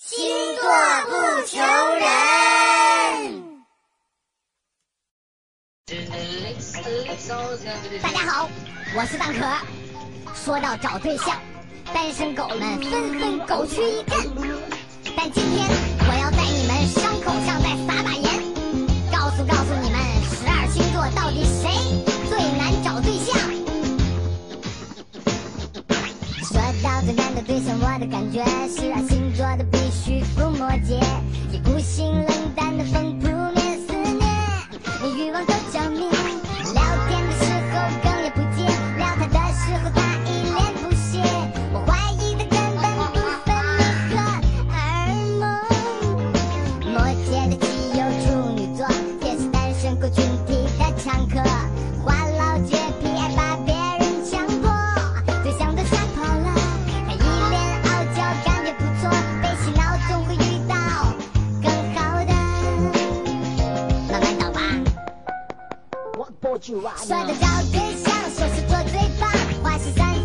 星座不求人。大家好，我是蛋壳。说到找对象，单身狗们纷纷狗躯一震。但今天。到最难的对象，我的感觉是，星座的必须不摩羯，说的找对象，说是做最棒，花式三。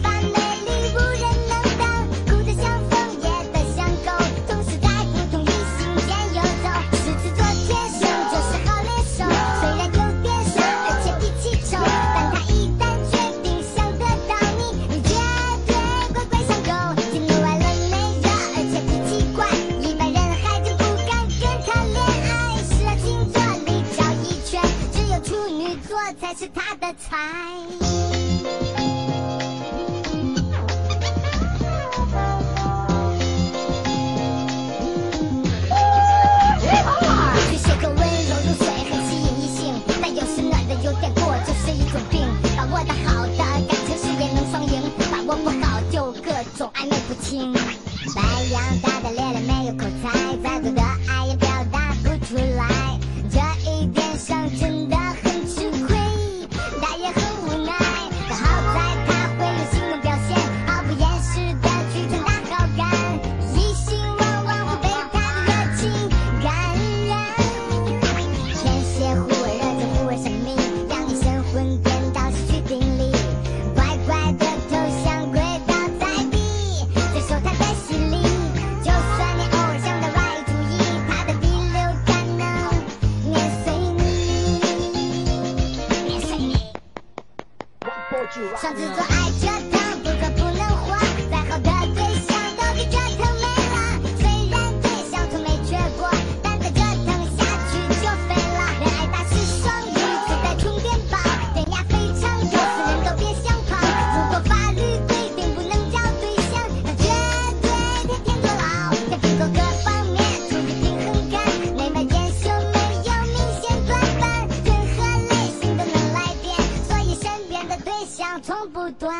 i 去写作温柔如水，很吸引异性，但有时暖的有点过，这是一种病，把握的好的感情事业能双赢，把握不好就各种暧昧不清，白羊大大咧咧没有口才，再多的爱也表达不出来。双子座，爱就在。不断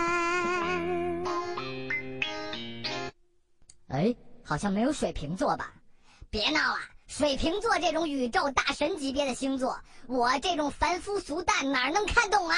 哎好像没有水瓶座吧？别闹了水瓶座这种宇宙大神级别的星座我这种凡夫俗蛋哪能看懂啊？